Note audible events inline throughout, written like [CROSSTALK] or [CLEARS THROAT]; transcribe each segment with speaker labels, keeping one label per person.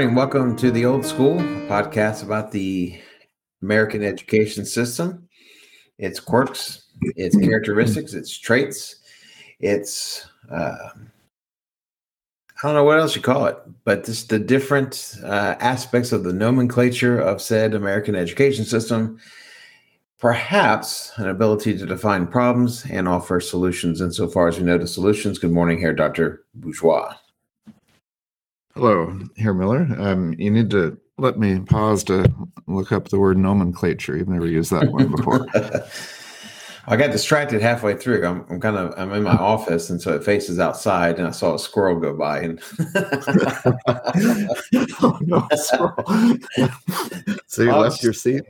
Speaker 1: morning. Welcome to the Old School podcast about the American education system, its quirks, its characteristics, its traits, its uh, I don't know what else you call it, but just the different uh, aspects of the nomenclature of said American education system. Perhaps an ability to define problems and offer solutions insofar as we know the solutions. Good morning, here, Dr. Bourgeois.
Speaker 2: Hello, Herr Miller. Um, you need to let me pause to look up the word nomenclature. You've never used that one before. [LAUGHS]
Speaker 1: I got distracted halfway through. I'm, I'm, kind of I'm in my office, and so it faces outside, and I saw a squirrel go by, and [LAUGHS] [LAUGHS]
Speaker 2: oh, no, squirrel. so you left your seat.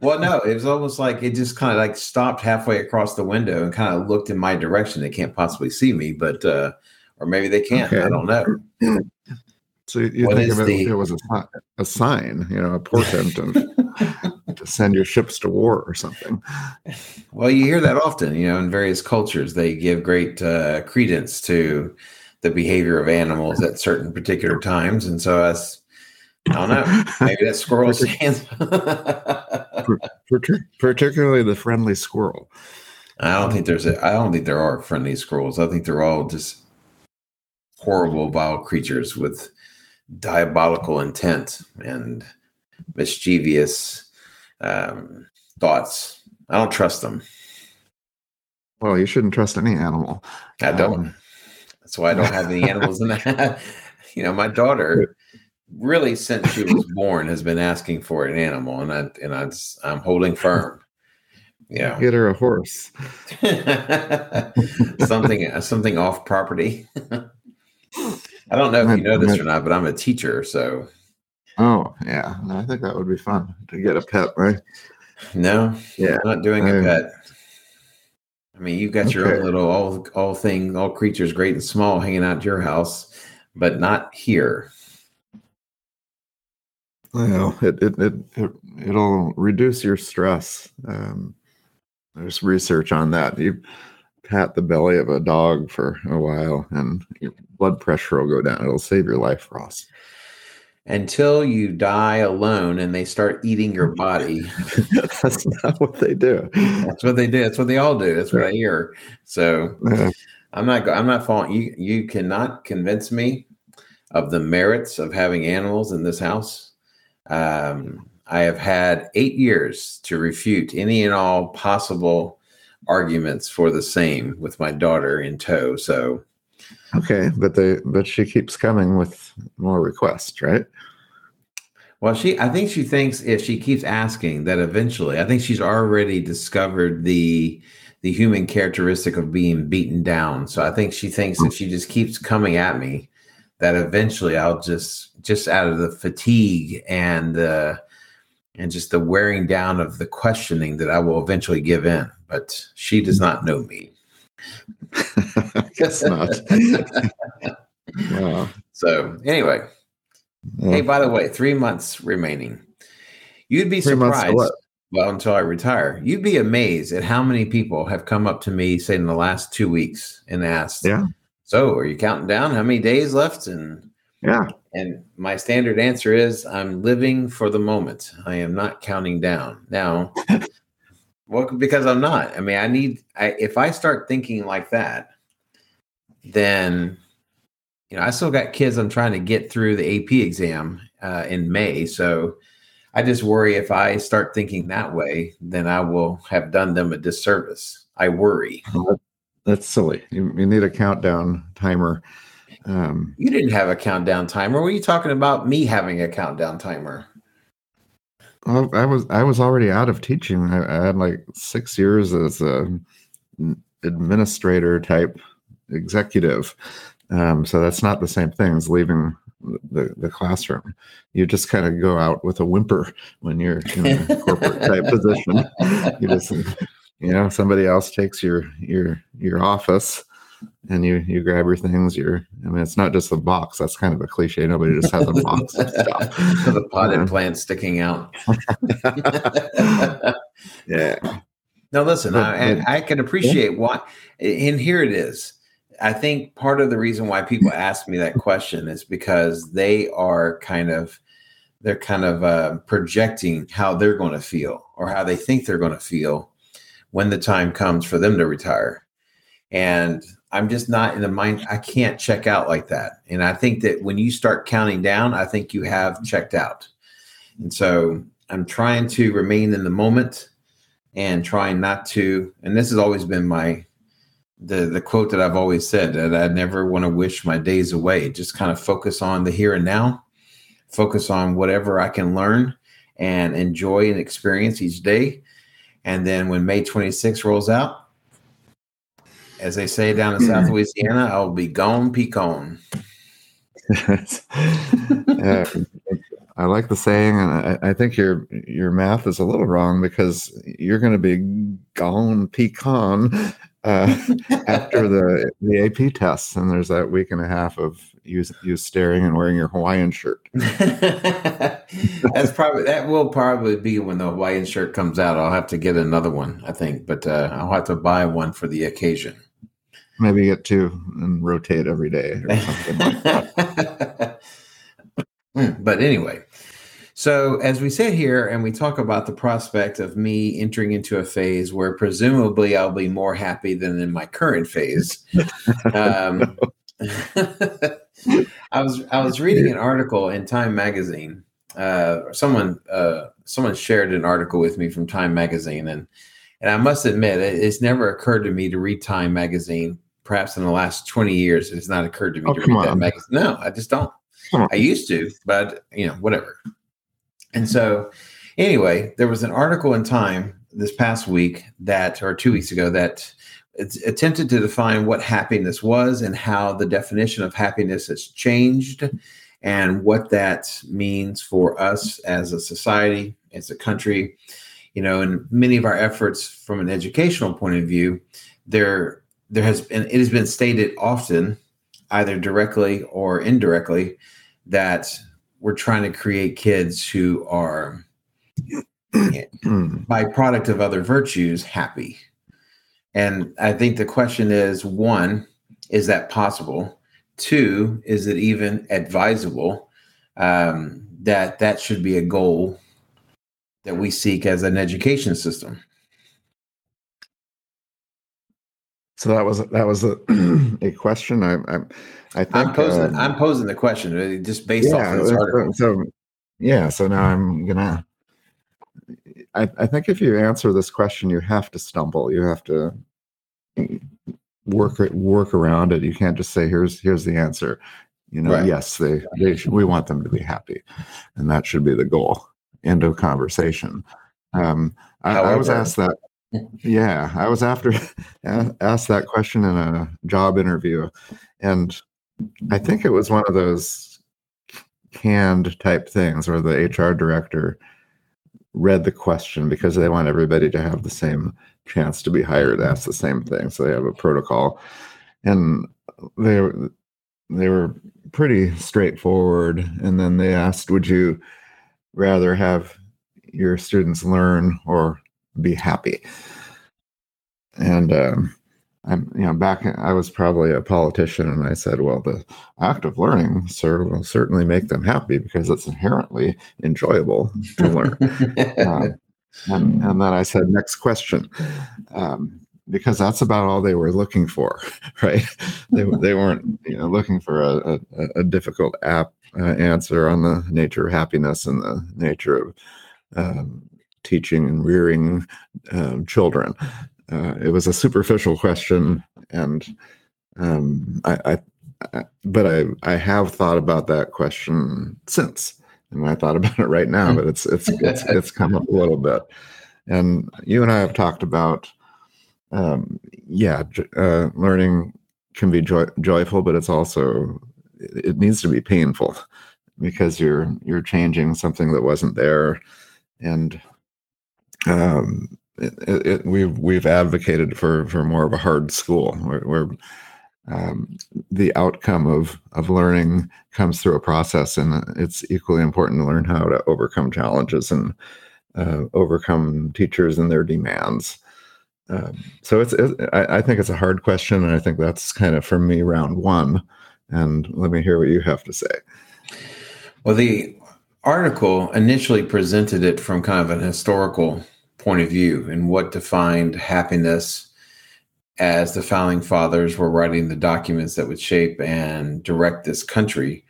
Speaker 1: Well, no, it was almost like it just kind of like stopped halfway across the window and kind of looked in my direction. They can't possibly see me, but uh, or maybe they can. Okay. I don't know. [CLEARS THROAT]
Speaker 2: So you what think of it, the... it was a, a sign, you know, a portent of [LAUGHS] to send your ships to war or something.
Speaker 1: Well, you hear that often, you know, in various cultures, they give great uh, credence to the behavior of animals at certain particular times, and so as I don't know, maybe that squirrel [LAUGHS] stands.
Speaker 2: particularly the friendly squirrel.
Speaker 1: I don't think there's a. I don't think there are friendly squirrels. I think they're all just horrible, vile creatures with diabolical intent and mischievous um, thoughts. I don't trust them.
Speaker 2: Well, you shouldn't trust any animal.
Speaker 1: I don't. Um, That's why I don't have any [LAUGHS] animals in that. you know, my daughter really since she was born has been asking for an animal, and I and I I'm holding firm. Yeah,
Speaker 2: get her a horse. [LAUGHS]
Speaker 1: something something off property. [LAUGHS] I don't know if you know this or not, but I'm a teacher, so.
Speaker 2: Oh yeah, I think that would be fun to get a pet, right?
Speaker 1: No, yeah, I'm not doing a pet. I mean, you've got okay. your own little all all thing, all creatures, great and small, hanging out at your house, but not here.
Speaker 2: Well, it it it, it it'll reduce your stress. Um, there's research on that. You pat the belly of a dog for a while and blood pressure will go down. It'll save your life, Ross.
Speaker 1: Until you die alone and they start eating your [LAUGHS] body.
Speaker 2: That's not what they do.
Speaker 1: That's what they do. That's what they all do. That's what I hear. So. I'm not I'm not falling. you. You cannot convince me of the merits of having animals in this house. Um, I have had eight years to refute any and all possible arguments for the same with my daughter in tow. So
Speaker 2: okay, but they but she keeps coming with more requests, right?
Speaker 1: Well, she I think she thinks if she keeps asking that eventually, I think she's already discovered the the human characteristic of being beaten down. So I think she thinks if she just keeps coming at me, that eventually I'll just just out of the fatigue and and just the wearing down of the questioning that I will eventually give in. But she does not know me.
Speaker 2: I [LAUGHS] guess not. [LAUGHS]
Speaker 1: wow. So anyway, yeah. hey, by the way, three months remaining. You'd be three surprised. Well, until I retire, you'd be amazed at how many people have come up to me, say, in the last two weeks, and asked,
Speaker 2: "Yeah,
Speaker 1: so are you counting down? How many days left?" And
Speaker 2: yeah,
Speaker 1: and my standard answer is I'm living for the moment. I am not counting down. Now, well, because I'm not. I mean, I need, I, if I start thinking like that, then, you know, I still got kids I'm trying to get through the AP exam uh, in May. So I just worry if I start thinking that way, then I will have done them a disservice. I worry.
Speaker 2: That's silly. You, you need a countdown timer
Speaker 1: um, you didn't have a countdown timer. Were you talking about me having a countdown timer?
Speaker 2: Well, I was I was already out of teaching. I, I had like six years as a administrator type executive. Um, so that's not the same thing as leaving the, the classroom. You just kind of go out with a whimper when you're in a [LAUGHS] corporate type position. You just you know somebody else takes your your your office and you you grab your things. You're I mean, it's not just a box. That's kind of a cliche. Nobody just has a [LAUGHS] box of stuff.
Speaker 1: the potted um, plant sticking out. [LAUGHS] [LAUGHS]
Speaker 2: yeah.
Speaker 1: Now listen, I, I, can appreciate what, and here it is. I think part of the reason why people ask me that question is because they are kind of they're kind of uh, projecting how they're going to feel or how they think they're going to feel when the time comes for them to retire. And I'm just not in the mind. I can't check out like that. And I think that when you start counting down, I think you have checked out. And so I'm trying to remain in the moment and trying not to. And this has always been my the the quote that I've always said that I never want to wish my days away. Just kind of focus on the here and now focus on whatever I can learn and enjoy and experience each day. And then when May 26 rolls out, as they say down in South mm-hmm. Louisiana, I'll be gone, pecan.
Speaker 2: yeah, [LAUGHS] uh, I like the saying, and I, I, think your your math is a little wrong because you're going to be gone pecan uh, [LAUGHS] after the the AP tests, and there's that week and a half of you you staring and wearing your Hawaiian shirt. [LAUGHS]
Speaker 1: That's probably that will probably be when the Hawaiian shirt comes out. I'll have to get another one, I think, but uh, I'll have to buy one for the occasion.
Speaker 2: Maybe get two and rotate every day or something like that. [LAUGHS]
Speaker 1: but anyway, so, as we sit here and we talk about the prospect of me entering into a phase where presumably I'll be more happy than in my current phase, [LAUGHS] um, [LAUGHS] I was I was reading an article in Time Magazine. Uh, someone uh, someone shared an article with me from Time Magazine, and and I must admit it, it's never occurred to me to read Time Magazine. Perhaps in the last twenty years, it has not occurred to me oh, to read on. that magazine. No, I just don't. I used to, but you know, whatever. And so, anyway, there was an article in Time this past week that, or two weeks ago, that attempted to define what happiness was and how the definition of happiness has changed and what that means for us as a society, as a country. You know, and many of our efforts from an educational point of view, there there has been it has been stated often, either directly or indirectly, that we're trying to create kids who are [CLEARS THROAT] by product of other virtues happy. And i think the question is one is that possible? Two is it even advisable um, that that should be a goal that we seek as an education system
Speaker 2: so that was that was a, [CLEARS THROAT] a question i, I I think
Speaker 1: I'm posing, um, I'm posing the question uh, just based yeah, off of this article.
Speaker 2: So, yeah, so now I'm gonna. I, I think if you answer this question, you have to stumble. You have to work work around it. You can't just say, "Here's here's the answer." You know, right. yes, they they should, we want them to be happy, and that should be the goal. End of conversation. Um, I, I was asked that yeah i was after [LAUGHS] asked that question in a job interview and I think it was one of those canned type things where the HR director read the question because they want everybody to have the same chance to be hired, ask the same thing. So they have a protocol. And they they were pretty straightforward. And then they asked, would you rather have your students learn or be happy? And um, I'm, you know, back I was probably a politician, and I said, "Well, the act of learning, sir, will certainly make them happy because it's inherently enjoyable to learn." [LAUGHS] um, and, and, then I said, "Next question," um, because that's about all they were looking for, [LAUGHS] right? they they weren't, you know, looking for a, a, a difficult app uh, answer on the nature of happiness and the nature of um, teaching and rearing um, children. Uh, it was a superficial question, and um, I, I, I, but I, I have thought about that question since, and I thought about it right now, but it's it's it's, it's come up a little bit, and you and I have talked about, um, yeah, uh, learning can be joy, joyful, but it's also it needs to be painful because you're you're changing something that wasn't there, and um, it, it, we've we've advocated for for more of a hard school where, where um, the outcome of of learning comes through a process, and it's equally important to learn how to overcome challenges and uh, overcome teachers and their demands. um, so it's, it, I, I, think it's a hard question, and I think that's kind of for me round one. And let me hear what you have to say.
Speaker 1: Well, the article initially presented it from kind of an historical point of view and what defined happiness as the founding fathers were writing the documents that would shape and direct this country.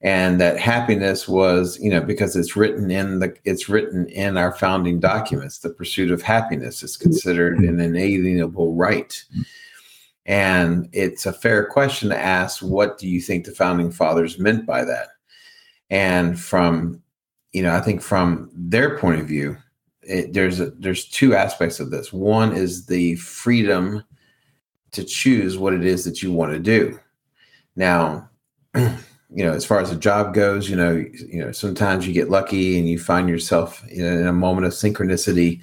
Speaker 1: And that happiness was you know because it's written in the it's written in our founding documents the pursuit of happiness is considered an inalienable right. And it's a fair question to ask what do you think the founding fathers meant by that? And from you know i think from their point of view it, there's a, there's two aspects of this. One is the freedom to choose what it is that you want to do. Now [CLEARS THROAT] you know, as far as a job goes, you know, you know, sometimes you get lucky and you find yourself in a moment of synchronicity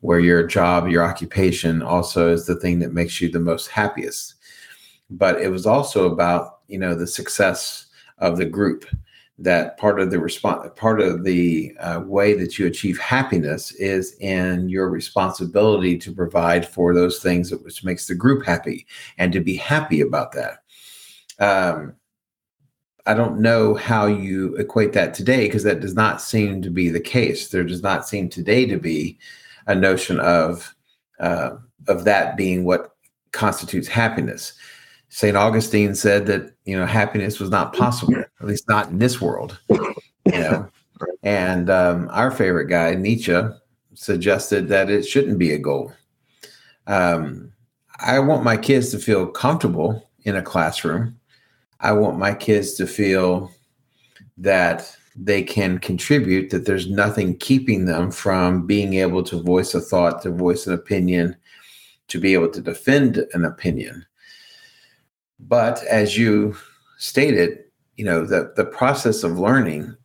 Speaker 1: where your job, your occupation also is the thing that makes you the most happiest. But it was also about, you know, the success of the group that part of the response part of the uh, way that you achieve happiness is in your responsibility to provide for those things that which makes the group happy and to be happy about that um, I don't know how you equate that today because that does not seem to be the case. There does not seem today to be a notion of uh, of that being what constitutes happiness. Saint Augustine said that you know happiness was not possible, at least not in this world. You know, and um, our favorite guy Nietzsche suggested that it shouldn't be a goal. Um, I want my kids to feel comfortable in a classroom I want my kids to feel that they can contribute, that there's nothing keeping them from being able to voice a thought, to voice an opinion, to be able to defend an opinion. But as you stated, you know, the, the process of learning,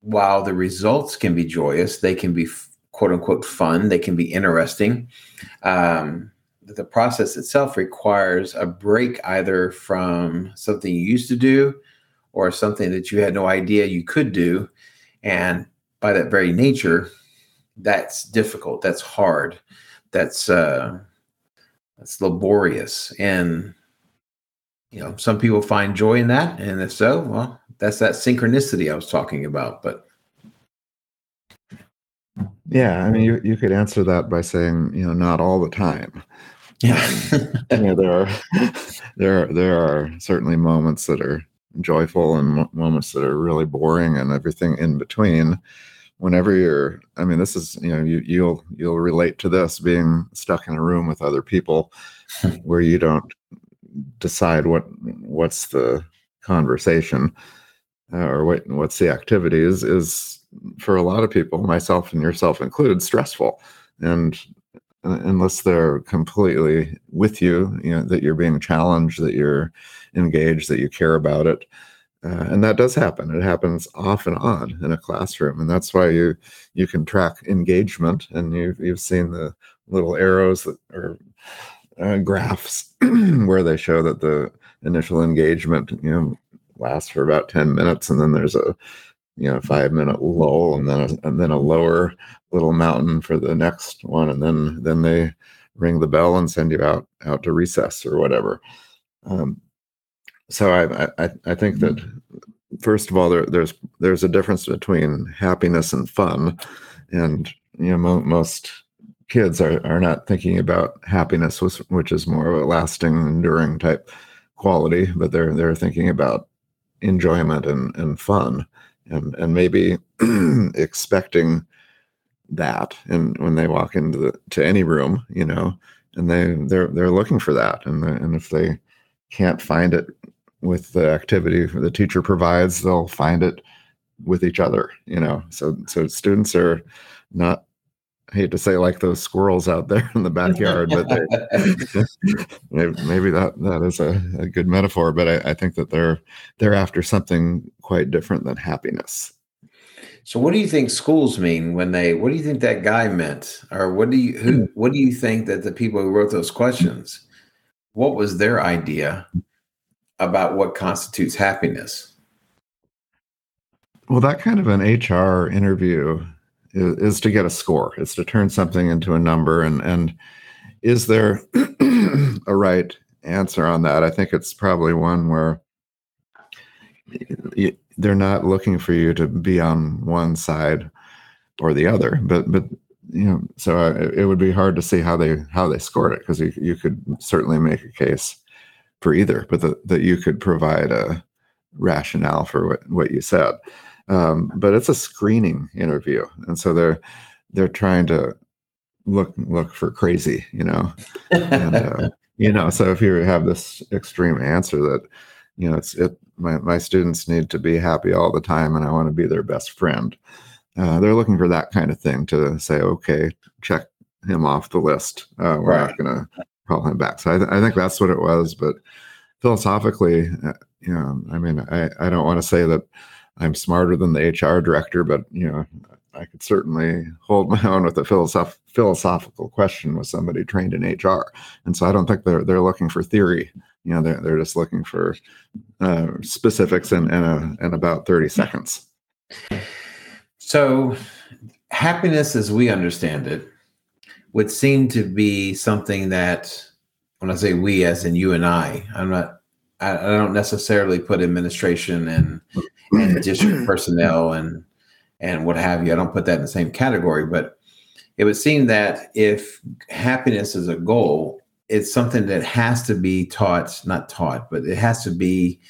Speaker 1: while the results can be joyous, they can be quote unquote fun, they can be interesting. Um, the process itself requires a break either from something you used to do or something that you had no idea you could do. And by that very nature, that's difficult. That's hard. That's uh, that's laborious. And you know, some people find joy in that, and if so, well, that's that synchronicity I was talking about. But
Speaker 2: yeah, I mean, you, you could answer that by saying, you know, not all the time. Yeah, um, you know, there are [LAUGHS] there are, there are certainly moments that are joyful and moments that are really boring and everything in between. Whenever you're, I mean, this is you know you you'll you'll relate to this being stuck in a room with other people [LAUGHS] where you don't decide what what's the conversation uh, or what what's the activity is is for a lot of people, myself and yourself included, stressful. And unless they're completely with you, you know, that you're being challenged, that you're engaged, that you care about it. Uh, and that does happen. It happens off and on in a classroom, and that's why you you can track engagement, and you've you've seen the little arrows that are uh, graphs [CLEARS THROAT] where they show that the initial engagement, you know, lasts for about ten minutes, and then there's a you know five minute lull, and then a, and then a lower little mountain for the next one, and then then they ring the bell and send you out out to recess or whatever. Um, so I, I I think that first of all there, there's there's a difference between happiness and fun, and you know mo- most kids are, are not thinking about happiness which, is more of a lasting enduring type quality but they're they're thinking about enjoyment and, and fun. And and maybe [CLEARS THROAT] expecting that and when they walk into the, to any room you know and they they're they're looking for that. And and if they can't find it with the activity the teacher provides they'll find it with each other you know. So so students are not I hate to say like those squirrels out there in the backyard but they, [LAUGHS] maybe, that that is a, a good metaphor but I, I think that they're they're after something quite different than happiness
Speaker 1: so what do you think schools mean when they what do you think that guy meant? Or what do you who hmm. what do you think that the people who wrote those questions, what was their idea about what constitutes happiness?
Speaker 2: Well, that kind of an HR interview is, is to get a score. It's to turn something into a number and and is there [CLEARS THROAT] a right answer on that? I think it's probably one where they're not looking for you to be on one side or the other, but but you know, so I, it would be hard to see how they how they scored it because you you could certainly make a case for either, but that that you could provide a rationale for what what you said. Um, but it's a screening interview, and so they're they're trying to look look for crazy, you know, and, uh, [LAUGHS] you know. So if you have this extreme answer that you know it's it my my students need to be happy all the time, and I want to be their best friend. Uh, they're looking for that kind of thing to say, okay, check him off the list. Uh, we're right. not going to call him back. So I, th- I think that's what it was. But philosophically, uh, you know, I mean, I, I don't want to say that I'm smarter than the HR director, but you know, I could certainly hold my own with a philosoph- philosophical question with somebody trained in HR. And so I don't think they're they're looking for theory. You know, they're they're just looking for uh, specifics in in, a, in about thirty seconds.
Speaker 1: So, happiness, as we understand it, would seem to be something that, when I say we, as in you and I, I'm not I, don't necessarily put administration and and district [CLEARS THROAT] personnel and and what have you. I don't put that in the same category, but it would seem that if happiness is a goal, it's something that has to be taught, not taught, but it has to be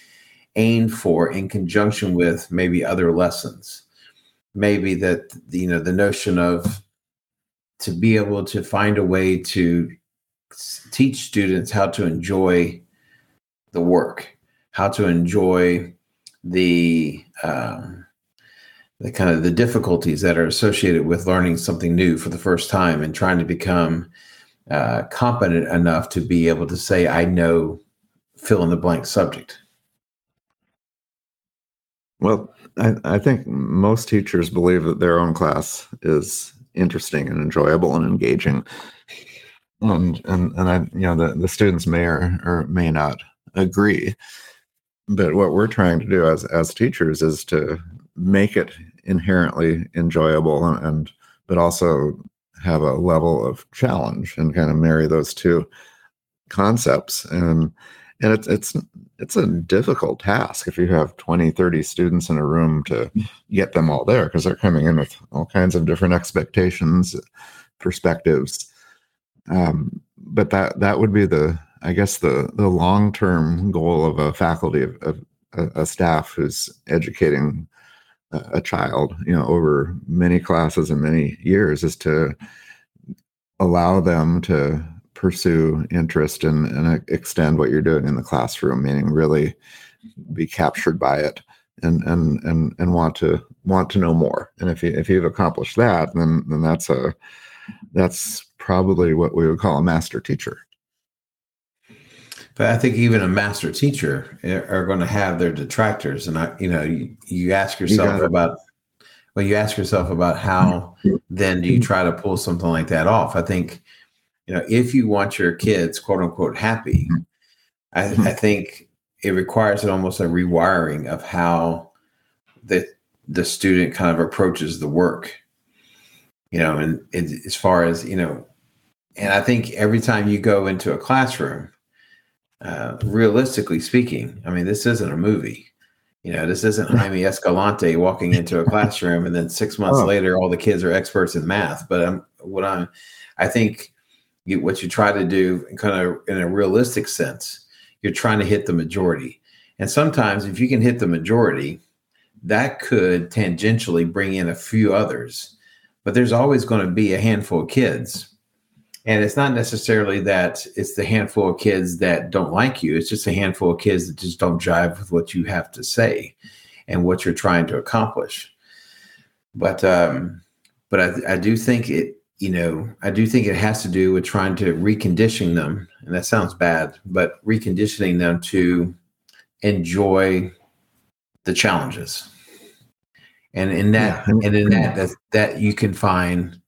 Speaker 1: aimed for in conjunction with maybe other lessons. Maybe that you know the notion of to be able to find a way to teach students how to enjoy the work, how to enjoy the um, the kind of the difficulties that are associated with learning something new for the first time and trying to become uh, competent enough to be able to say, "I know," fill in the blank subject.
Speaker 2: Well, I, I think most teachers believe that their own class is interesting and enjoyable and engaging and and and I you know the the students may or, or may not agree. But what we're trying to do as as teachers is to make it inherently enjoyable and, and but also have a level of challenge and kind of marry those two concepts. And and it's it's it's a difficult task if you have 20 30 students in a room to get them all there because they're coming in with all kinds of different expectations perspectives. Um, but that that would be the I guess the the long term goal of a faculty of, of a, a, staff who's educating a, a, child, you know, over many classes and many years, is to allow them to pursue interest and, and extend what you're doing in the classroom, meaning really be captured by it and and and and want to want to know more. And if you if you've accomplished that, then then that's a that's probably what we would call a master teacher.
Speaker 1: But I think even a master teacher eh, are going to have their detractors, and I, you know, you, you ask yourself you about well, you ask yourself about how then do you try to pull something like that off? I think, you know, if you want your kids quote unquote happy, I, I think it requires an almost a rewiring of how the the student kind of approaches the work. You know, and it, as far as you know, and I think every time you go into a classroom, uh, realistically speaking, I mean, this isn't a movie. You know, this isn't [LAUGHS] Jaime Escalante walking into a classroom and then six months oh. later, all the kids are experts in math. But I'm, what I'm, I think you, what you try to do, kind of in a realistic sense, you're trying to hit the majority. And sometimes, if you can hit the majority, that could tangentially bring in a few others. But there's always going to be a handful of kids and it's not necessarily that it's the handful of kids that don't like you. It's just a handful of kids that just don't jive with what you have to say and what you're trying to accomplish. But um, but I, I do think it, you know, I do think it has to do with trying to recondition them, and that sounds bad, but reconditioning them to enjoy the challenges. And in that, yeah. and in that, that, that you can find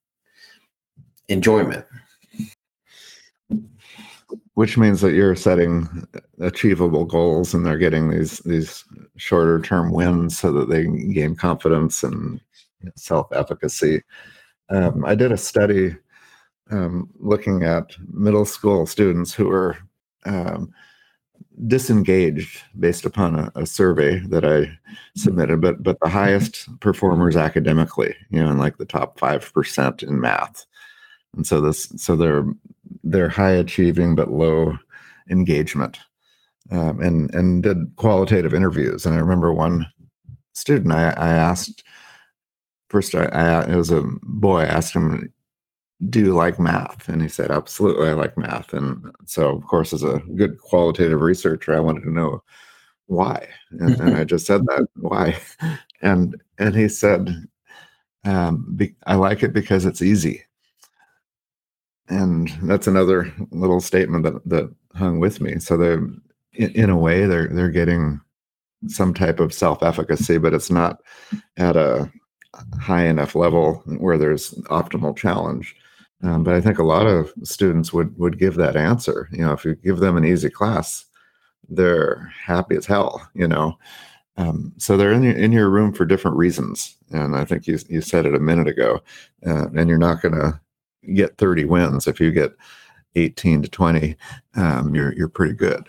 Speaker 1: enjoyment
Speaker 2: which means that you're setting achievable goals and they're getting these these shorter term wins so that they gain confidence and self efficacy. Um, I did a study um, looking at middle school students who were um, disengaged based upon a, a, survey that I submitted, but but the highest performers academically, you know, in like the top five percent in math, and so this so they're they're high achieving but low engagement, um, and and did qualitative interviews. And I remember one student I, I asked first I, I it was a boy I asked him do you like math? And he said, absolutely, I like math. And so, of course, as a good qualitative researcher, I wanted to know why. And, and I just said that, why? [LAUGHS] And and he said, um, be, I like it because it's easy. And that's another little statement that that hung with me. So they, in, in a way, they're they're getting some type of self-efficacy, but it's not at a high enough level where there's optimal challenge. Um, but I think a lot of students would would give that answer. You know, if you give them an easy class, they're happy as hell. You know, um, so they're in your, in your room for different reasons. And I think you you said it a minute ago. Uh, and you're not going to get 30 wins if you get 18 to 20. Um, you're you're pretty good.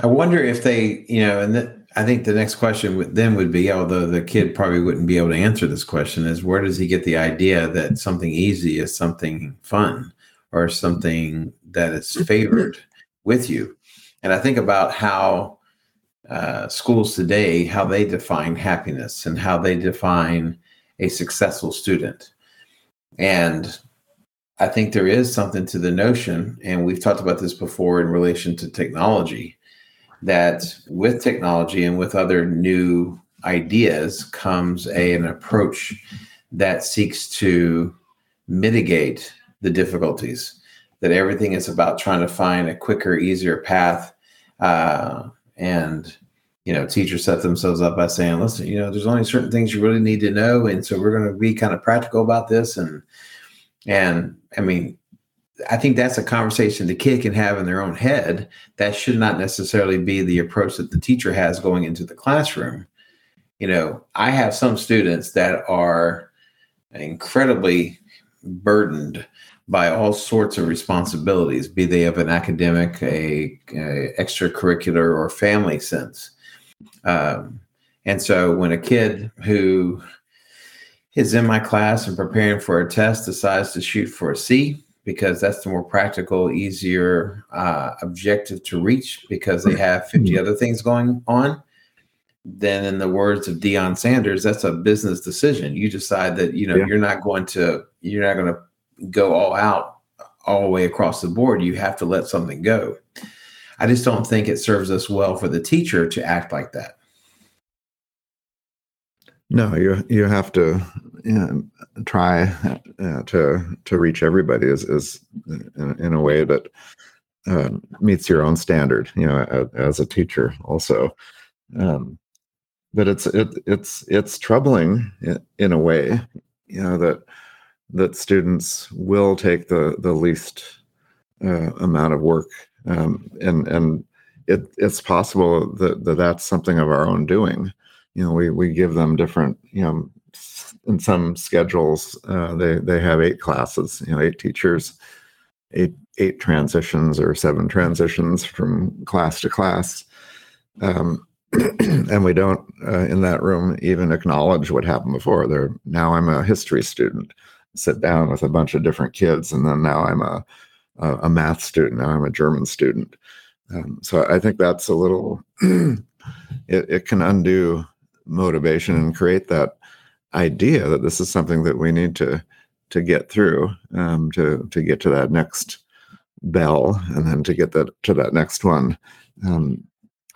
Speaker 1: I wonder if they, you know, and that I think the next question then would be, although the kid probably wouldn't be able to answer this question, is where does he get the idea that something easy is something fun or something that is favored with you? And I think about how uh, schools today, how they define happiness and how they define a successful student. And I think there is something to the notion, and we've talked about this before in relation to technology that with technology and with other new ideas comes a, an approach that seeks to mitigate the difficulties that everything is about trying to find a quicker easier path uh, and you know teachers set themselves up by saying listen you know there's only certain things you really need to know and so we're going to be kind of practical about this and and i mean I think that's a conversation the kid can have in their own head. That should not necessarily be the approach that the teacher has going into the classroom. You know, I have some students that are incredibly burdened by all sorts of responsibilities, be they of an academic, a, a extracurricular, or family sense. Um, and so when a kid who is in my class and preparing for a test decides to shoot for a C, because that's the more practical, easier uh, objective to reach because they have 50 mm-hmm. other things going on. Then, in the words of Deion Sanders, that's a business decision. You decide that you know yeah. you're not going to you're not going to go all out all the way across the board. You have to let something go. I just don't think it serves us well for the teacher to act like that.
Speaker 2: No, you you have to you know, try uh, to to reach everybody is is in, in a way that uh, meets your own standard. You know, as, as a teacher also. Um, but it's it, it's it's troubling in, a way, you know that that students will take the the least uh, amount of work, um, and and it, it's possible that, that that's something of our own doing you know we we give them different you know in some schedules uh, they they have eight classes you know eight teachers eight eight transitions or seven transitions from class to class. Um, [CLEARS THROAT] and we don't uh, in that room even acknowledge what happened before. There now i'm a history student. Sit down with a bunch of different kids and then now i'm a a, a math student now i'm a german student. Um, so i think that's a little [CLEARS THROAT] it, it can undo motivation and create that idea that this is something that we need to to get through um, to to get to that next bell and then to get that to that next one. Um,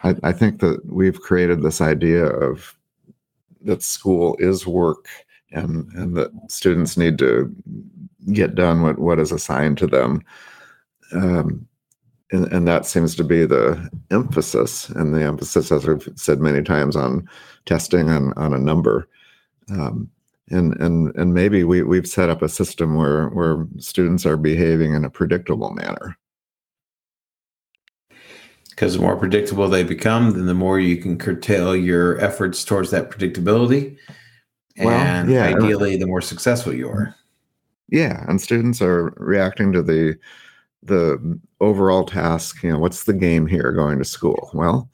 Speaker 2: I, I think that we've created this idea of that school is work and and that students need to get done what what is assigned to them. Um, and, and that seems to be the emphasis and the emphasis as we've said many times on testing on, on a number. Um, and and and maybe we, we've set up a system where where students are behaving in a predictable manner.
Speaker 1: Because the more predictable they become then the more you can curtail your efforts towards that predictability. And well, yeah, ideally the more successful you are.
Speaker 2: Yeah, and students are reacting to the the overall task. You know, what's the game here? Going to school. Well,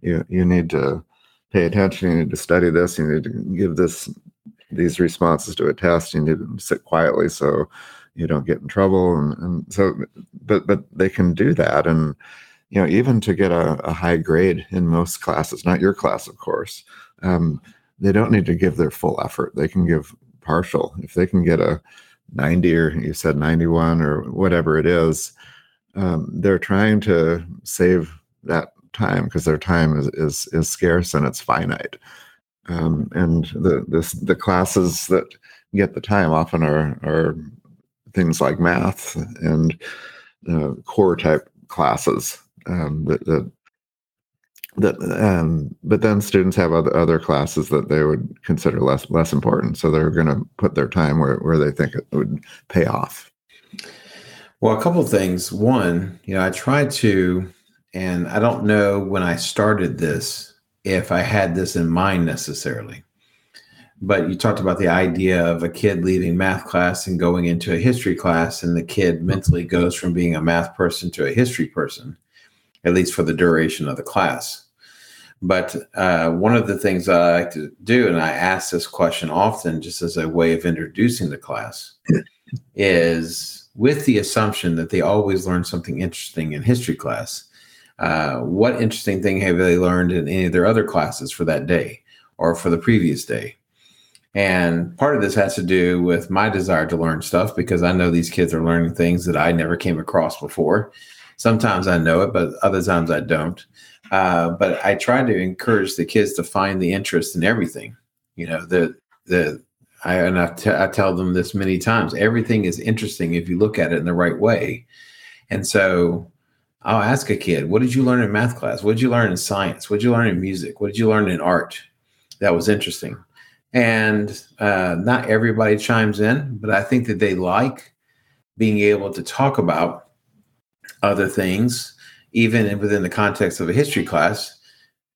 Speaker 2: you you need to pay attention. You need to study this. You need to give this these responses to a test. You need to sit quietly so you don't get in trouble. And, and so, but but they can do that, and you know, even to get a, a high grade in most classes, not your class, of course. Um, they don't need to give their full effort. They can give partial. If they can get a 90 or you said 91 or whatever it is, um, they're trying to save that time because their time is, is is scarce and it's finite. Um, and the this, the classes that get the time often are are things like math and uh, core type classes um, that, that that um, but then students have other, other classes that they would consider less less important. So they're going to put their time where, where they think it would pay off.
Speaker 1: Well a couple of things. One you know i tried to and i don't know when i started this if i had this in mind necessarily but you talked about the idea of a kid leaving math class and going into a history class and the kid mentally goes from being a math person to a history person at least for the duration of the class. But uh, one of the things I like to do, and I ask this question often just as a way of introducing the class, [CLEARS THROAT] is with the assumption that they always learn something interesting in history class. Uh, what interesting thing have they learned in any of their other classes for that day or for the previous day? And part of this has to do with my desire to learn stuff because I know these kids are learning things that I never came across before. Sometimes I know it, but other times I don't. Uh, but I try to encourage the kids to find the interest in everything. You know, the the I and I, t- I tell them this many times. Everything is interesting if you look at it in the right way. And so I'll ask a kid, "What did you learn in math class? What did you learn in science? What did you learn in music? What did you learn in art? That was interesting." And uh, not everybody chimes in, but I think that they like being able to talk about other things, even within the context of a history class.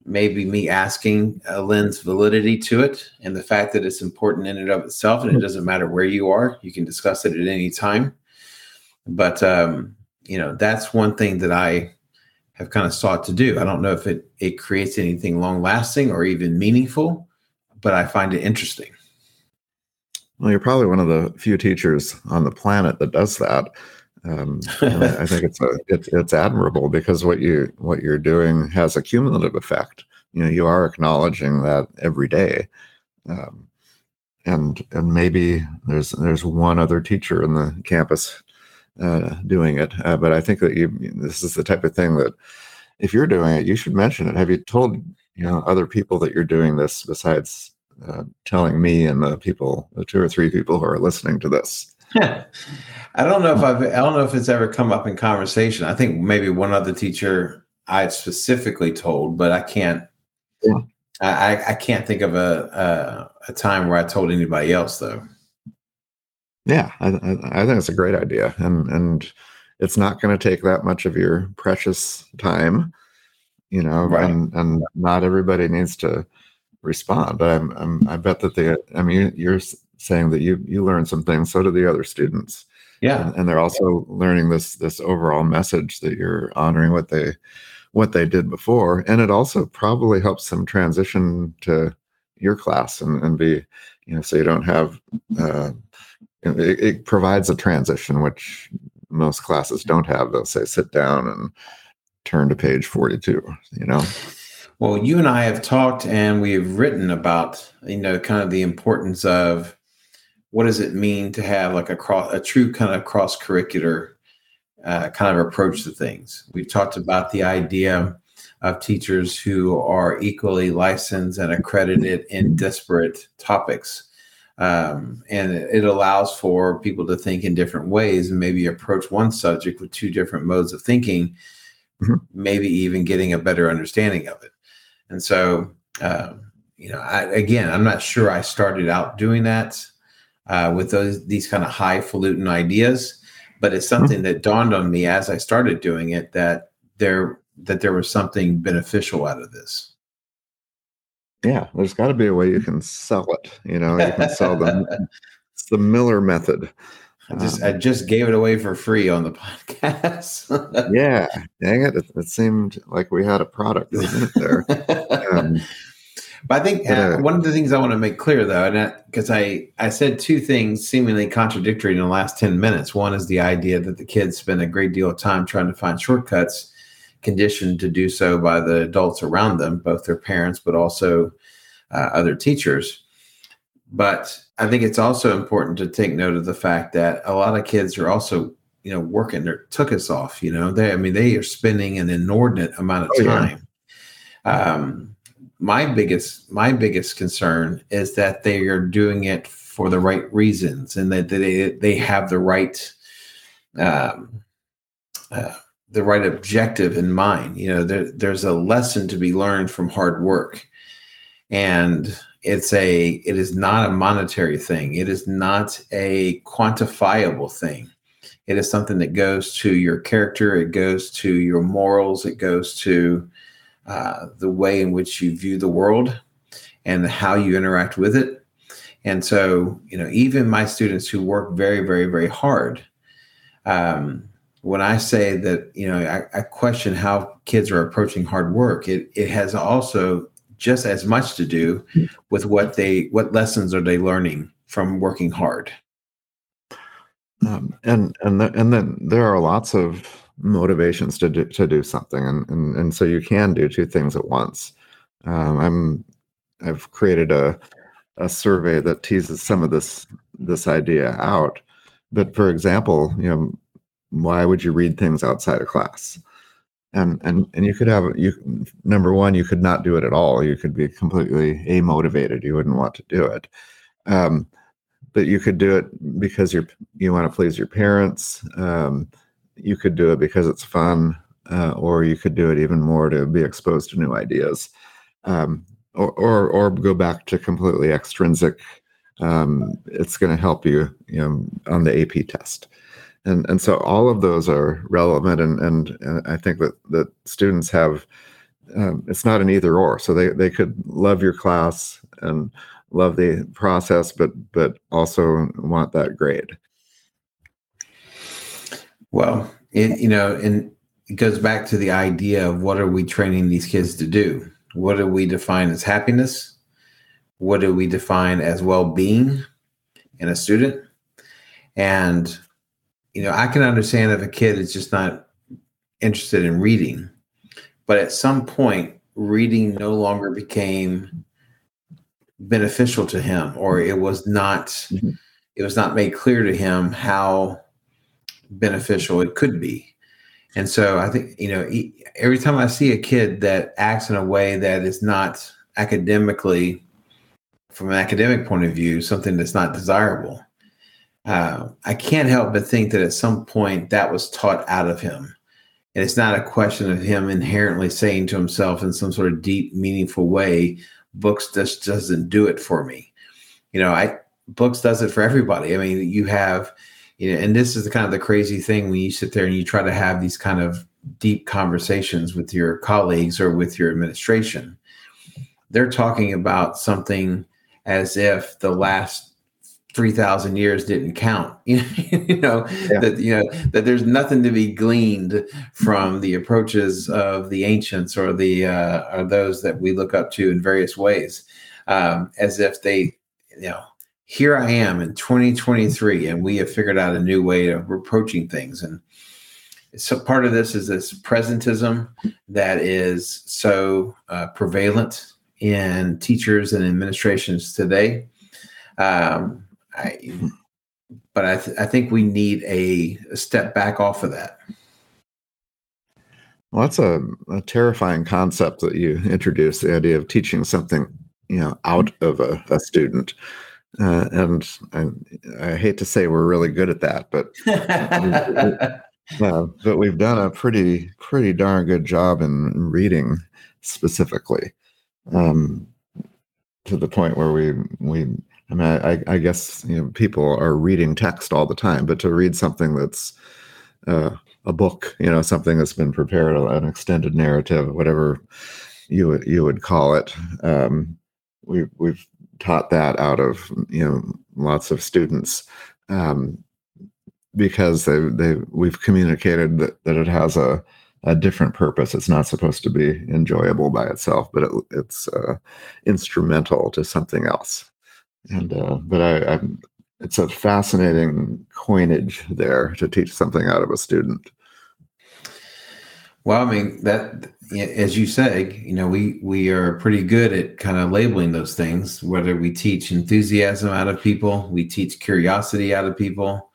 Speaker 1: Maybe me asking uh, lends validity to it and the fact that it's important in and of itself, and it doesn't matter where you are, you can discuss it at any time. But um, you know, that's one thing that I have kind of sought to do. I don't know if it it creates anything long lasting or even meaningful, but I find it interesting.
Speaker 2: Well, you're probably one of the few teachers on the planet that does that. Um, [LAUGHS] I think it's a, it's it's admirable because what you what you're doing has a cumulative effect. You know, you are acknowledging that every day, um, and and maybe there's there's one other teacher in the campus uh, doing it, uh, but I think that you this is the type of thing that if you're doing it, you should mention it. Have you told you know other people that you're doing this besides uh, telling me and the people, the two or three people who are listening to this?
Speaker 1: I don't know if I've I don't know if it's ever come up in conversation. I think maybe one other teacher I specifically told, but I can't. Yeah. I, I can't think of a, a, a time where I told anybody else though.
Speaker 2: Yeah, I, I think it's a great idea, and and it's not going to take that much of your precious time, you know, right. and and not everybody needs to respond. But I'm, I'm I bet that they. I mean, you're saying that you you learned some things. So do the other students.
Speaker 1: Yeah,
Speaker 2: and, and they're also learning this this overall message that you're honoring what they what they did before, and it also probably helps them transition to your class and, and be you know so you don't have uh, it, it provides a transition which most classes don't have. They'll say sit down and turn to page 42 you know
Speaker 1: well you and i have talked and we've written about you know kind of the importance of what does it mean to have like a cross, a true kind of cross curricular uh, kind of approach to things? We've talked about the idea of teachers who are equally licensed and accredited in disparate topics. Um, and it allows for people to think in different ways and maybe approach one subject with two different modes of thinking, mm-hmm. maybe even getting a better understanding of it. And so, uh, you know, I, again, I'm not sure I started out doing that uh, with those these kind of highfalutin ideas. But it's mm-hmm. something that dawned on me as I started doing it that there that there was something beneficial out of this.
Speaker 2: Yeah, there's got to be a way you can sell it. You know, you can sell the it's [LAUGHS] the Miller method.
Speaker 1: I just um, I just gave it away for free on the [LAUGHS] podcast.
Speaker 2: yeah, dang it! it! it! seemed like we had a product there. [LAUGHS] Um,
Speaker 1: but I think uh, one of the things I want to make clear, though, and because I I said two things seemingly contradictory in the last ten minutes. One is the idea that the kids spend a great deal of time trying to find shortcuts, conditioned to do so by the adults around them, both their parents, but also uh, other teachers. But I think it's also important to take note of the fact that a lot of kids are also, you know, working their took us off. You know, they I mean they are spending an inordinate amount of time. Oh, yeah. um, my biggest my biggest concern is that they are doing it for the right reasons and that they they have the right um, uh, the right objective in mind. You know, there, there's a lesson to be learned from hard work, and it's a it is not a monetary thing. It is not a quantifiable thing. It is something that goes to your character. It goes to your morals. It goes to uh, the way in which you view the world and how you interact with it. And so, you know, even my students who work very, very, very hard, um, when I say that, you know, I, I, question how kids are approaching hard work, it, it has also just as much to do with what they, what lessons are they learning from working hard.
Speaker 2: Um, and and the, and then there are lots of motivations to do, to do something. And, and and so you can do two things at once. Um, i'm i've created a a survey that teases some of this this idea out. But for example you know why would you read things outside of class? And and and you could have you number one you could not do it at all. You could be completely amotivated. You wouldn't want to do it. Um, but you could do it because you're you want to please your parents. Um, you could do it because it's fun, uh, or you could do it even more to be exposed to new ideas, um, or, or, or go back to completely extrinsic. Um, it's going to help you, you know, on the AP test, and and so all of those are relevant, and and, and I think that that students have. Um, it's not an either or, so they they could love your class and love the process, but but also want that grade.
Speaker 1: Well, it, you know, and it goes back to the idea of what are we training these kids to do? What do we define as happiness? What do we define as well being in a student? And, you know, I can understand if a kid is just not interested in reading, but at some point, reading no longer became beneficial to him or it was not mm-hmm. it was not made clear to him how beneficial it could be. And so I think, you know, every time I see a kid that acts in a way that is not academically, from an academic point of view, something that's not desirable, uh, I can't help but think that at some point that was taught out of him. And it's not a question of him inherently saying to himself in some sort of deep, meaningful way, books just doesn't do it for me. You know, I books does it for everybody. I mean, you have you know, and this is the kind of the crazy thing when you sit there and you try to have these kind of deep conversations with your colleagues or with your administration. They're talking about something as if the last 3000 years didn't count [LAUGHS] you know yeah. that you know that there's nothing to be gleaned from the approaches of the ancients or the uh, or those that we look up to in various ways um, as if they you know here I am in 2023, and we have figured out a new way of approaching things. And so part of this is this presentism that is so uh, prevalent in teachers and administrations today. Um, I, but I, th- I, think we need a, a, step back off of that.
Speaker 2: Well, that's a, a terrifying concept that you introduced the idea of teaching something, you know, out of a, a student. Uh, and I, I, hate to say we're really good at that, but [LAUGHS] uh, but we've done a pretty pretty darn good job in reading specifically, um, to the point where we we I mean I, I guess you know people are reading text all the time, but to read something that's uh, a book, you know, something that's been prepared, an extended narrative, whatever you would you would call it. Um, we, we've taught that out of you know lots of students um, because they they we've communicated that, that it has a a different purpose. It's not supposed to be enjoyable by itself, but it, it's uh, instrumental to something else. And uh, but I, I'm, it's a fascinating coinage there to teach something out of a student.
Speaker 1: Well, I mean that, as you say, you know, we we are pretty good at kind of labeling those things. Whether we teach enthusiasm out of people, we teach curiosity out of people.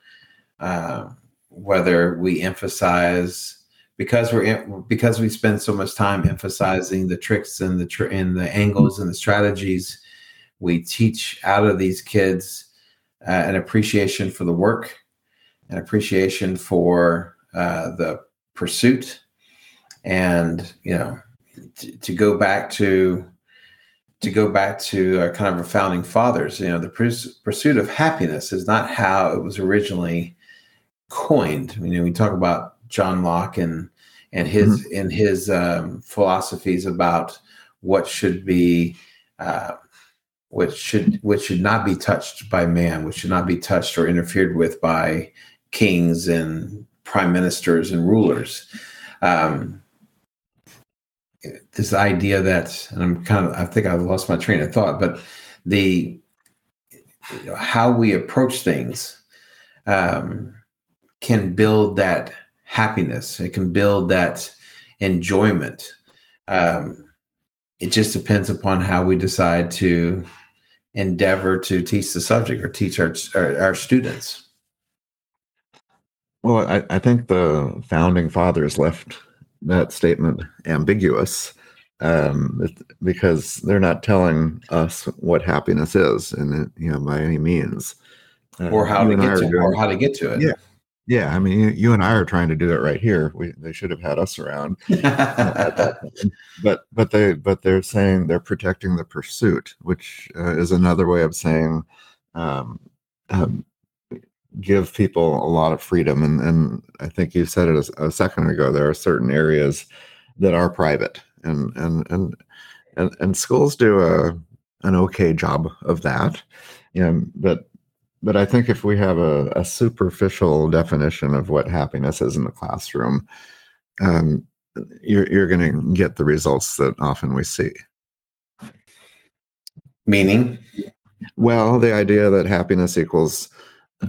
Speaker 1: Uh, whether we emphasize because we're because we spend so much time emphasizing the tricks and the tr- and the angles and the strategies, we teach out of these kids uh, an appreciation for the work, an appreciation for uh, the pursuit, and you know, t- to go back to to go back to uh, kind of our founding fathers, you know, the pers- pursuit of happiness is not how it was originally coined. You know, we talk about John Locke and and his mm-hmm. and his um, philosophies about what should be uh, which should which should not be touched by man, which should not be touched or interfered with by kings and prime ministers and rulers. Um, this idea that, and I'm kind of, I think I've lost my train of thought, but the you know, how we approach things um, can build that happiness. It can build that enjoyment. Um, it just depends upon how we decide to endeavor to teach the subject or teach our our, our students.
Speaker 2: Well, I, I, think the founding fathers left that statement ambiguous um, because they're not telling us what happiness is, and you know by any means,
Speaker 1: uh, or how to get to, or how to get to it.
Speaker 2: Yeah, yeah, I mean, you, you, and I are trying to do it right here. We, they should have had us around, [LAUGHS] but but they but they're saying they're protecting the pursuit, which uh, is another way of saying um, um, give people a lot of freedom. And and I think you said it a, a second ago. There are certain areas that are private, and and and and, and schools do a an okay job of that. You know, but but I think if we have a, a, superficial definition of what happiness is in the classroom, um, you're, you're going to get the results that often we see.
Speaker 1: Meaning?
Speaker 2: Well, the idea that happiness equals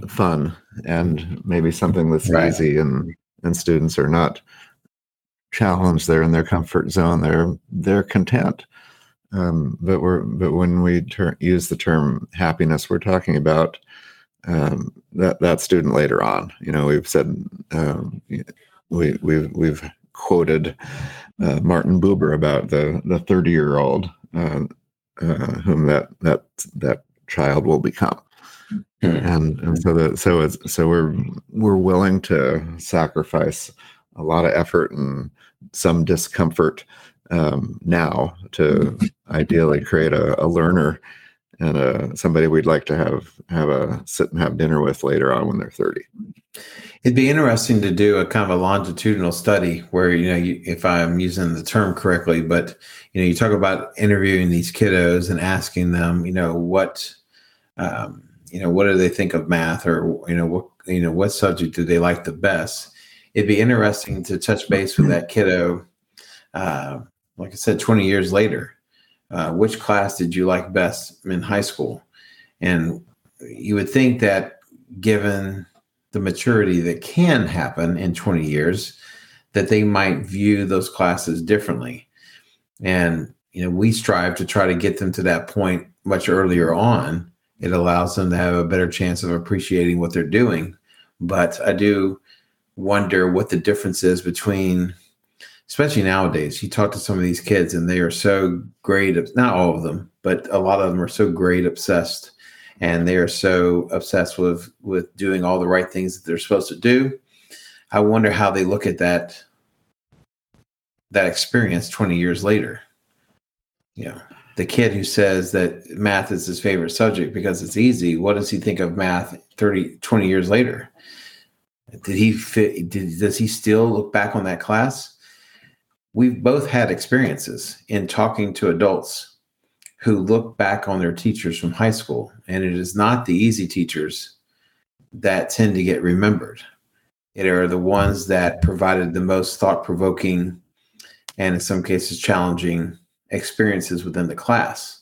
Speaker 2: fun and maybe something that's right. easy and and students are not challenged they're in their comfort zone they're they're content um, but we're but when we ter- use the term happiness, we're talking about um, that that student later on. You know, we've said um, we we've we've quoted uh, Martin Buber about the the thirty year old uh, uh, whom that that that child will become. Hmm. And, and so that so it's so we're we're willing to sacrifice a lot of effort and some discomfort um, now to ideally create a, a learner and a, somebody we'd like to have have a sit and have dinner with later on when they're 30
Speaker 1: it'd be interesting to do a kind of a longitudinal study where you know you, if i'm using the term correctly but you know you talk about interviewing these kiddos and asking them you know what um, you know what do they think of math or you know what you know what subject do they like the best it'd be interesting to touch base with that kiddo uh, like I said, 20 years later, uh, which class did you like best in high school? And you would think that given the maturity that can happen in 20 years, that they might view those classes differently. And, you know, we strive to try to get them to that point much earlier on. It allows them to have a better chance of appreciating what they're doing. But I do wonder what the difference is between especially nowadays, you talk to some of these kids and they are so great. Not all of them, but a lot of them are so great obsessed, and they are so obsessed with with doing all the right things that they're supposed to do. I wonder how they look at that that experience 20 years later. Know, the kid who says that math is his favorite subject because it's easy, what does he think of math 30, 20 years later? Did he fit, did, does he still look back on that class? we've both had experiences in talking to adults who look back on their teachers from high school and it is not the easy teachers that tend to get remembered. It are the ones that provided the most thought provoking and in some cases challenging experiences within the class.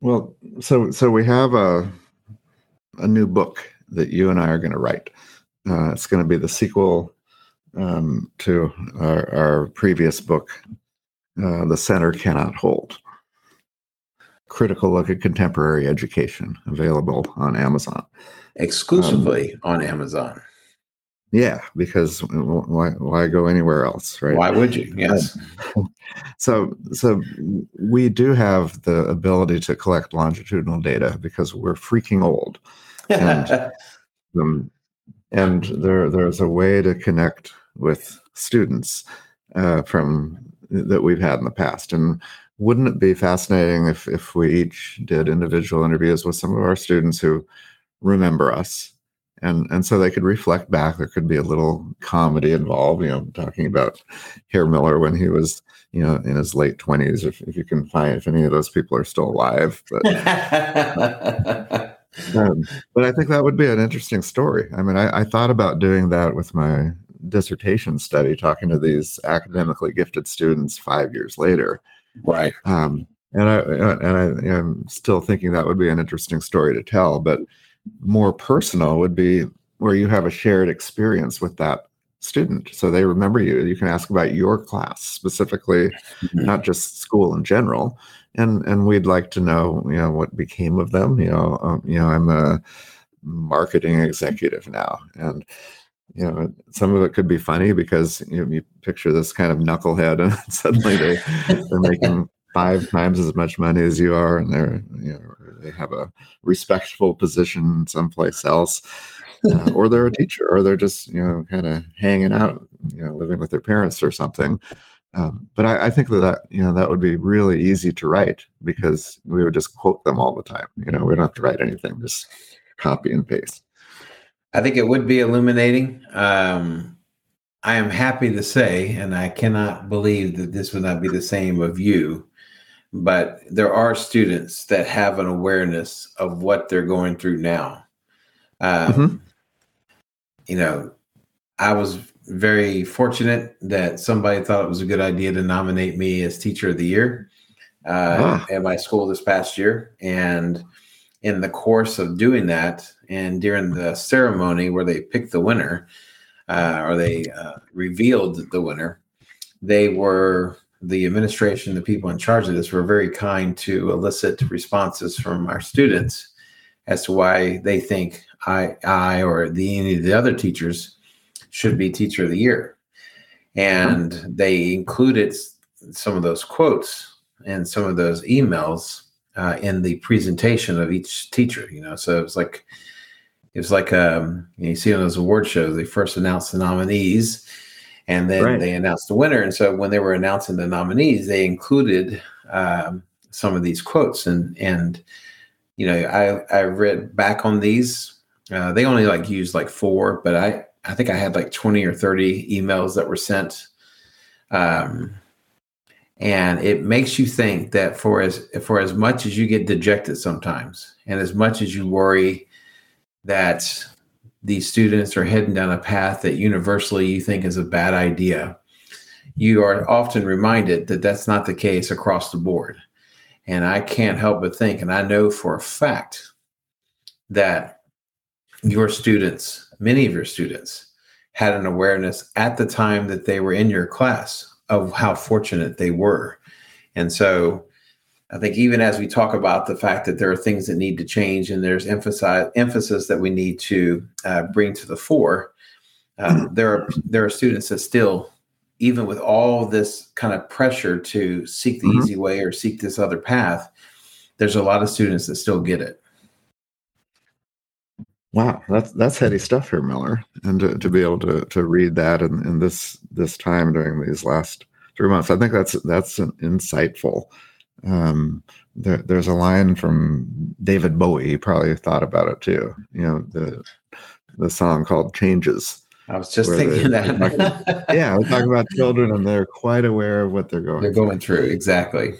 Speaker 2: Well, so so we have a a new book that you and I are going to write. Uh, it's going to be the sequel um, to our, our, previous book, uh, "The Center Cannot Hold." Critical look at contemporary education, available on Amazon.
Speaker 1: Exclusively um, on Amazon.
Speaker 2: Yeah, because why why go anywhere else, right?
Speaker 1: Why would you? Yes. [LAUGHS]
Speaker 2: so so we do have the ability to collect longitudinal data because we're freaking old, and [LAUGHS] um, and there there's a way to connect with students uh, from that we've had in the past, and wouldn't it be fascinating if if we each did individual interviews with some of our students who remember us and and so they could reflect back. There could be a little comedy involved you know talking about Herr Miller when he was you know in his late 20s if, if you can find if any of those people are still alive but [LAUGHS] um, but i think that would be an interesting story. I mean I, I thought about doing that with my dissertation study talking to these academically gifted students five years later.
Speaker 1: Right.
Speaker 2: Um, and i and i am still thinking that would be an interesting story to tell but more personal would be where you have a shared experience with that student. So they remember you. You can ask about your class specifically mm-hmm. not just school in general. And and we'd like to know you know what became of them. You know um, you know i'm a marketing executive now. And you know some of it could be funny because you, know, you picture this kind of knucklehead [LAUGHS] and suddenly they they're making five times as much money as you are and they're you know they have a respectful position someplace else uh, or they're a [LAUGHS] teacher or they're just you know kind of hanging out you know living with their parents or something. Um, but I, I, think that, that you know that would be really easy to write because we would just quote them all the time you know we don't have to write anything just copy and paste.
Speaker 1: I think it would be illuminating. Um, i am happy to say and i cannot believe that this would not be the same of you but there are students that have an awareness of what they're going through now. Um, mm-hmm. You know, I was very fortunate that somebody thought it was a good idea to nominate me as Teacher of the Year uh, ah. at my school this past year. And in the course of doing that, and during the ceremony where they picked the winner, uh, or they uh, revealed the winner, they were the administration, the people in charge of this, were very kind to elicit responses from our students as to why they think I, I or the any of the other teachers should be Teacher of the Year, and they included some of those quotes and some of those emails uh, in the presentation of each teacher. You know, so it was like it was like um, you see on those award shows, they first announce the nominees and then right. they announced the winner. And so when they were announcing the nominees, they included um, some of these quotes. And and you know, I I read back on these. Uh, they only like used like four, but I I think I had like twenty or thirty emails that were sent. Um, and it makes you think that for as for as much as you get dejected sometimes, and as much as you worry that these students are heading down a path that universally you think is a bad idea, you are often reminded that that's not the case across the board. And I can't help but think, and I know for a fact that your students, many of your students, had an awareness at the time that they were in your class of how fortunate they were. And so I think even as we talk about the fact that there are things that need to change and there's emphasize, emphasis that we need to uh, bring to the fore, uh, mm-hmm. there are there are students that still, even with all this kind of pressure to seek the mm-hmm. easy way or seek this other path, there's a lot of students that still get it.
Speaker 2: Wow, that's that's heady stuff here, Miller, and to, to be able to to read that in, in this this time during these last three months, I think that's that's an insightful um, there, there's a line from David Bowie. He probably thought about it too. You know the the song called "Changes."
Speaker 1: I was just thinking they, that.
Speaker 2: talking, yeah, we're talking about children, and they're quite aware of what they're going.
Speaker 1: They're
Speaker 2: through.
Speaker 1: going through exactly.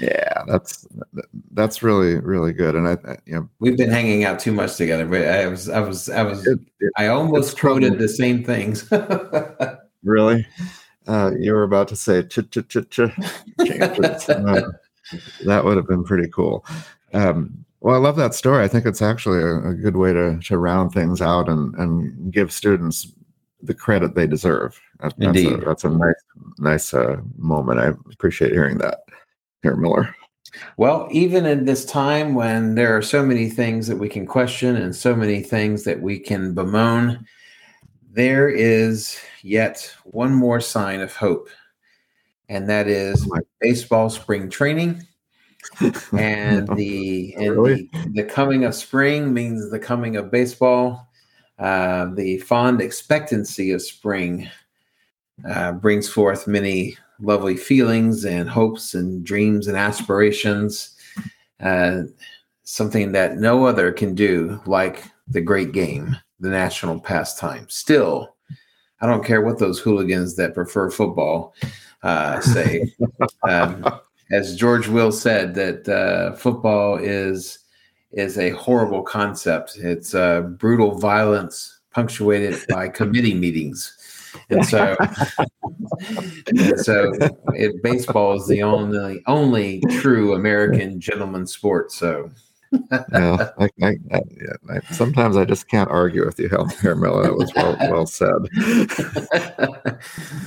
Speaker 2: Yeah, that's that's really really good, and I, I you know
Speaker 1: we've been hanging out too much together. But I was I was I was it, it, I almost quoted the same things. [LAUGHS]
Speaker 2: really, uh, you were about to say ch ch ch ch. [LAUGHS] uh, that would have been pretty cool. Um, well, I love that story. I think it's actually a, a, good way to to round things out and and give students the credit they deserve. That,
Speaker 1: Indeed,
Speaker 2: that's a, that's a nice nice uh, moment. I appreciate hearing that, here, Miller.
Speaker 1: Well, even in this time when there are so many things that we can question and so many things that we can bemoan, there is yet one more sign of hope, and that is baseball spring training. [LAUGHS] and the and really? the, the, coming of spring means the coming of baseball. Uh, the fond expectancy of spring uh, brings forth many lovely feelings and hopes and dreams and aspirations. Uh, something that no other can do, like the great game, the national pastime. Still, I don't care what those hooligans that prefer football uh, say. [LAUGHS] um, as George Will said, that uh, football is is a horrible concept. It's uh, brutal violence punctuated [LAUGHS] by committee meetings. And so, and [LAUGHS] so it, baseball is the only only true American gentleman sport. So, [LAUGHS]
Speaker 2: I, I, I, yeah, sometimes I just can't argue with you, Herr Miller. That was well, well said.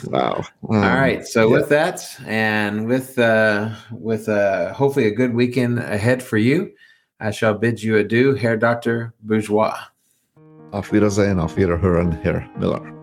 Speaker 2: [LAUGHS] wow.
Speaker 1: Um, All right. So yeah. with that, and with uh, with uh, hopefully a good weekend ahead for you, I shall bid you adieu, Herr Doctor Bourgeois.
Speaker 2: Auf Wiedersehen, auf Wiederhören, Herr Miller.